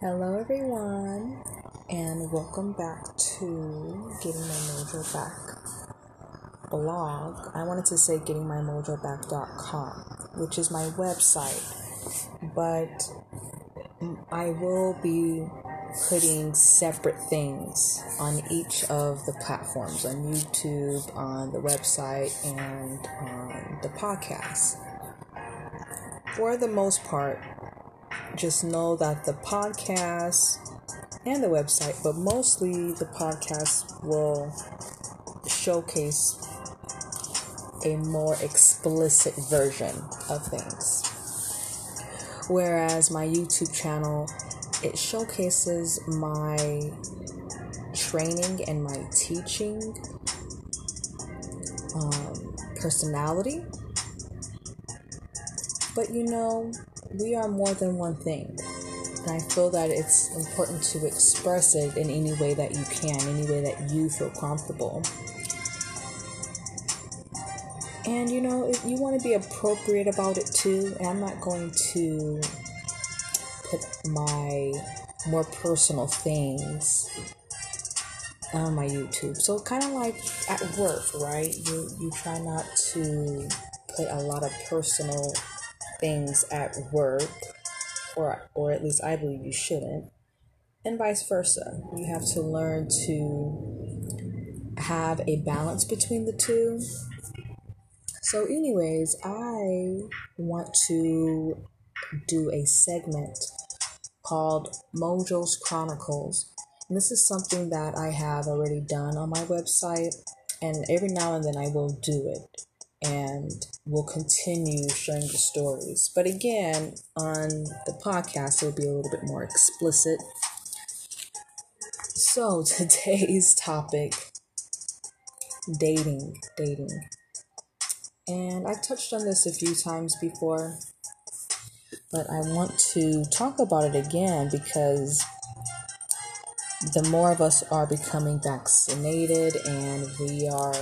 Hello, everyone, and welcome back to Getting My Mojo Back blog. I wanted to say gettingmymojoback.com, which is my website, but I will be putting separate things on each of the platforms on YouTube, on the website, and on the podcast. For the most part, just know that the podcast and the website, but mostly the podcast will showcase a more explicit version of things. Whereas my YouTube channel, it showcases my training and my teaching um, personality. But you know, we are more than one thing. And I feel that it's important to express it in any way that you can, any way that you feel comfortable. And you know, you want to be appropriate about it too, and I'm not going to put my more personal things on my YouTube. So kind of like at work, right? You you try not to put a lot of personal things at work, or or at least I believe you shouldn't, and vice versa. You have to learn to have a balance between the two. So, anyways, I want to do a segment called Mojo's Chronicles. And this is something that I have already done on my website, and every now and then I will do it and we'll continue sharing the stories. But again, on the podcast, it'll be a little bit more explicit. So, today's topic dating, dating. And I've touched on this a few times before, but I want to talk about it again because the more of us are becoming vaccinated and we are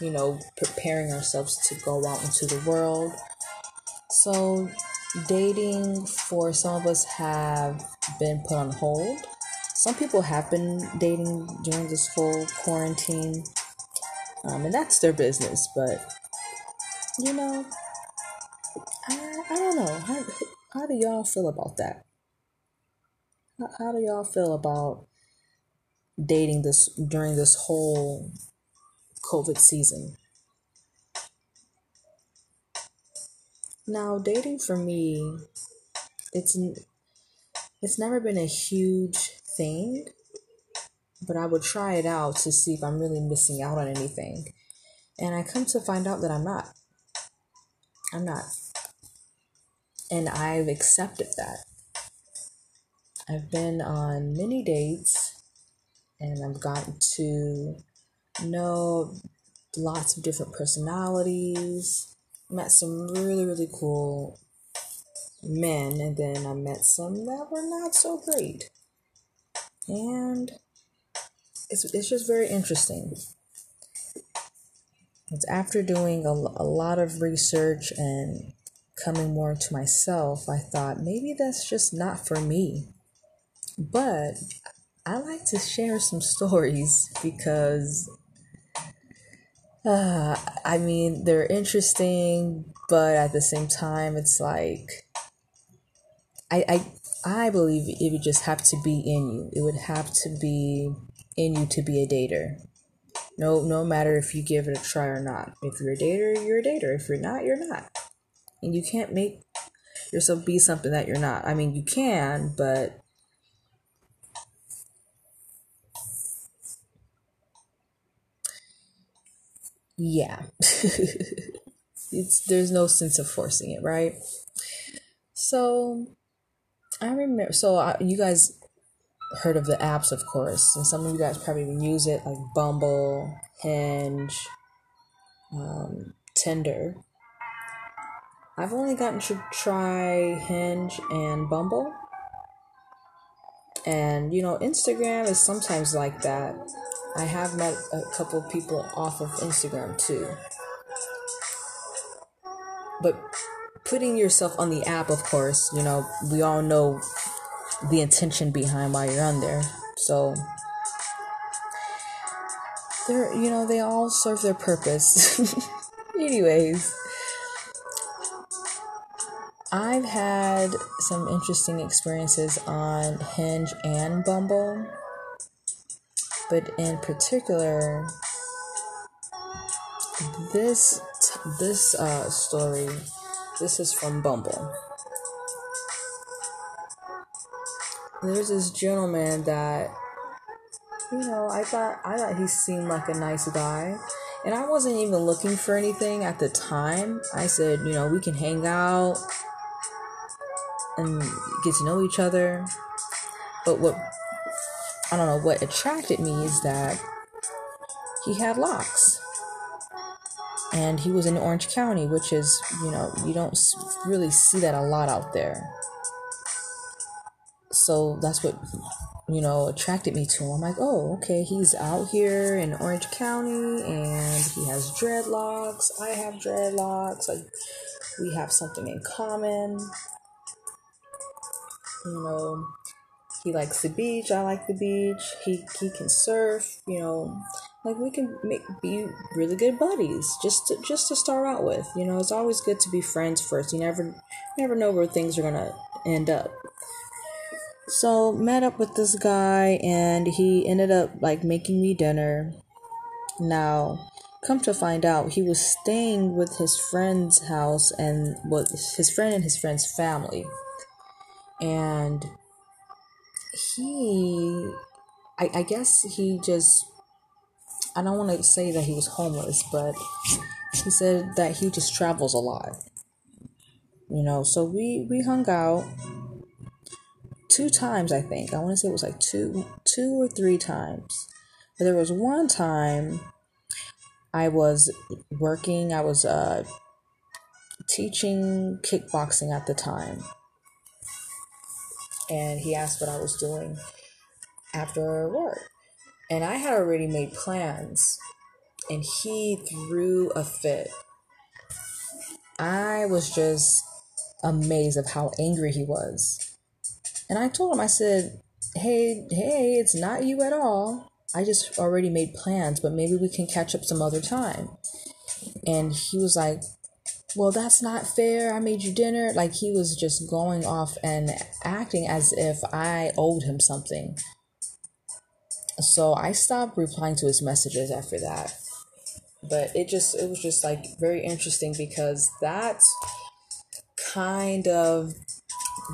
you know, preparing ourselves to go out into the world. So, dating for some of us have been put on hold. Some people have been dating during this whole quarantine, um, and that's their business. But you know, I, I don't know. How, how do y'all feel about that? How, how do y'all feel about dating this during this whole COVID season. Now, dating for me, it's it's never been a huge thing, but I would try it out to see if I'm really missing out on anything. And I come to find out that I'm not. I'm not. And I've accepted that. I've been on many dates and I've gotten to know lots of different personalities. Met some really, really cool men, and then I met some that were not so great. And it's, it's just very interesting. It's after doing a, a lot of research and coming more to myself, I thought maybe that's just not for me. But I like to share some stories because uh, I mean, they're interesting, but at the same time, it's like I I I believe it would just have to be in you. It would have to be in you to be a dater. No, no matter if you give it a try or not. If you're a dater, you're a dater. If you're not, you're not. And you can't make yourself be something that you're not. I mean, you can, but yeah. It's there's no sense of forcing it right? So i remember so I, you guys heard of the apps of course and some of you guys probably use it like bumble hinge um, tinder. I've only gotten to try hinge and bumble. And you know instagram is sometimes like that I have met a couple people off of Instagram too. But putting yourself on the app, of course, you know, we all know the intention behind why you're on there. So they're you know they all serve their purpose. Anyways, I've had some interesting experiences on Hinge and Bumble, but in particular, this this uh, story, this is from Bumble. There's this gentleman that you know, I thought I thought he seemed like a nice guy. And I wasn't even looking for anything at the time. I said, you know, we can hang out and get to know each other. But what I don't know what attracted me is that he had locks. And he was in Orange County, which is, you know, you don't really see that a lot out there. So that's what you know, attracted me to him. I'm like, oh, okay, he's out here in Orange County and he has dreadlocks. I have dreadlocks. Like, we have something in common. You know, he likes the beach. I like the beach. He he can surf. You know, like we can make be really good buddies just to, just to start out with. You know, it's always good to be friends first. You never never know where things are gonna end up. So met up with this guy and he ended up like making me dinner. Now, come to find out, he was staying with his friend's house and was his friend and his friend's family. And he I, I guess he just I don't want to say that he was homeless, but he said that he just travels a lot. You know, so we we hung out two times I think. I want to say it was like two two or three times. But there was one time I was working, I was uh teaching kickboxing at the time. And he asked what I was doing after work. And I had already made plans and he threw a fit. I was just amazed of how angry he was. And I told him, I said, hey, hey, it's not you at all. I just already made plans, but maybe we can catch up some other time. And he was like, well, that's not fair. I made you dinner. Like he was just going off and acting as if I owed him something. So I stopped replying to his messages after that. But it just, it was just like very interesting because that kind of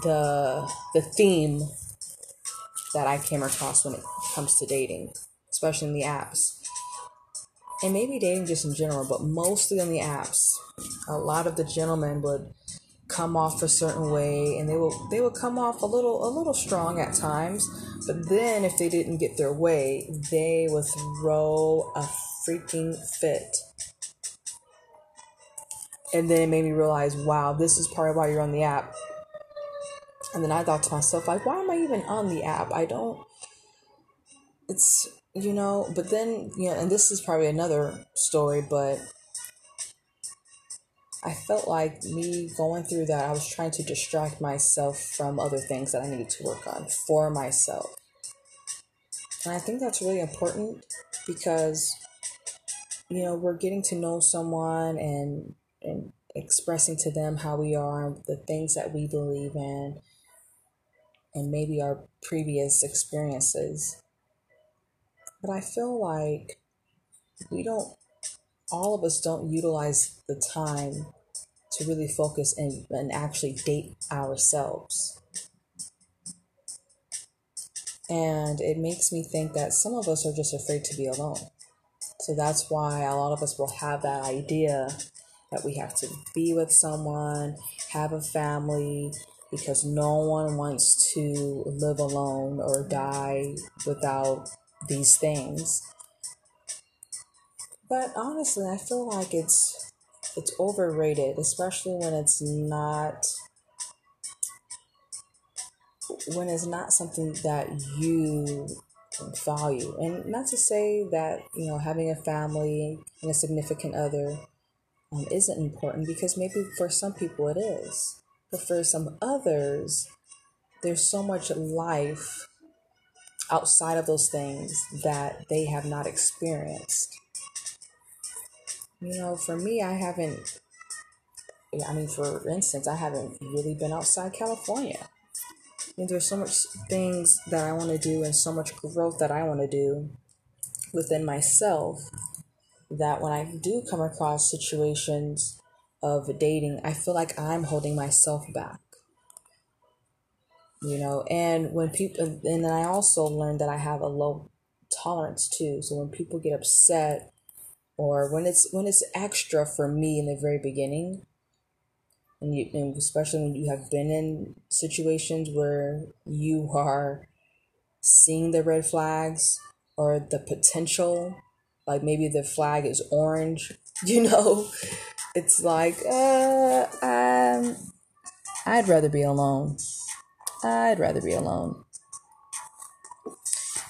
the the theme that I came across when it comes to dating, especially in the apps. And maybe dating just in general, but mostly on the apps. A lot of the gentlemen would come off a certain way and they will they would come off a little a little strong at times, but then if they didn't get their way, they would throw a freaking fit. And then it made me realize, wow, this is part of why you're on the app and then I thought to myself, like, why am I even on the app? I don't. It's, you know, but then, know, and this is probably another story, but I felt like me going through that, I was trying to distract myself from other things that I needed to work on for myself. And I think that's really important because, you know, we're getting to know someone and, and expressing to them how we are, the things that we believe in, and maybe our previous experiences. But I feel like we don't, all of us don't utilize the time to really focus and, and actually date ourselves. And it makes me think that some of us are just afraid to be alone. So that's why a lot of us will have that idea that we have to be with someone, have a family, because no one wants to live alone or die without these things. But honestly, I feel like it's it's overrated, especially when it's not when it's not something that you value. And not to say that, you know, having a family and a significant other um, isn't important because maybe for some people it is. But for some others, there's so much life outside of those things that they have not experienced. You know, for me, I haven't, I mean, for instance, I haven't really been outside California. And there's so much things that I want to do and so much growth that I want to do within myself that when I do come across situations of dating, I feel like I'm holding myself back. You know, and when people, and then I also learned that I have a low tolerance too. So when people get upset or when it's when it's extra for me in the very beginning, and you and especially when you have been in situations where you are seeing the red flags or the potential like maybe the flag is orange you know it's like uh um i'd rather be alone i'd rather be alone.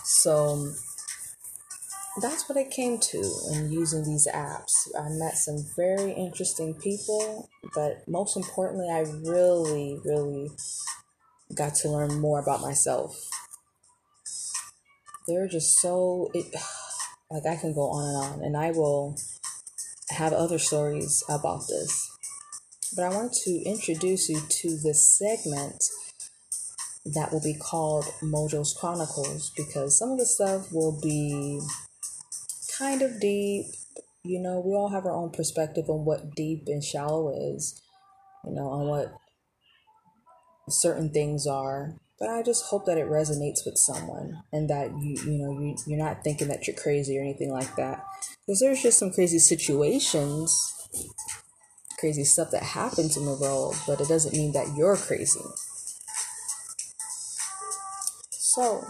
So that's what it came to in using these apps. I met some very interesting people but most importantly i really really got to learn more about myself. They're just so it like I can go on and on, and I will have other stories about this. But I want to introduce you to this segment that will be called Mojo's Chronicles because some of the stuff will be kind of deep. You know, we all have our own perspective on what deep and shallow is, you know, on what certain things are. But I just hope that it resonates with someone and that you you know you you're not thinking that you're crazy or anything like that. Because there's just some crazy situations, crazy stuff that happens in the world, but it doesn't mean that you're crazy. So,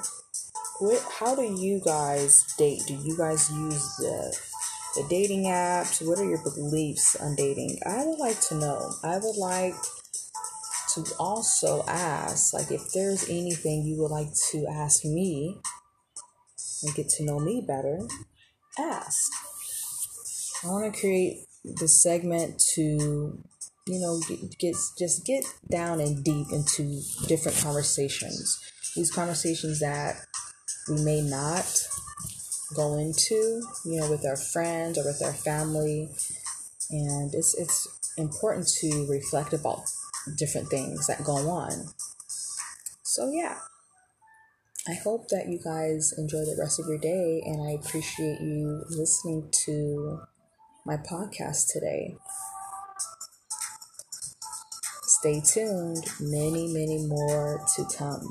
how do you guys date? Do you guys use the the dating apps? What are your beliefs on dating? I would like to know. I would like to also ask, like, if there's anything you would like to ask me and get to know me better, ask. I want to create the segment to, you know, get, get just get down and deep into different conversations. These conversations that we may not go into, you know, with our friends or with our family. And it's it's important to reflect about different things that go on. So, yeah. I hope that you guys enjoy the rest of your day, and I appreciate you listening to my podcast today. Stay tuned, many, many more to come.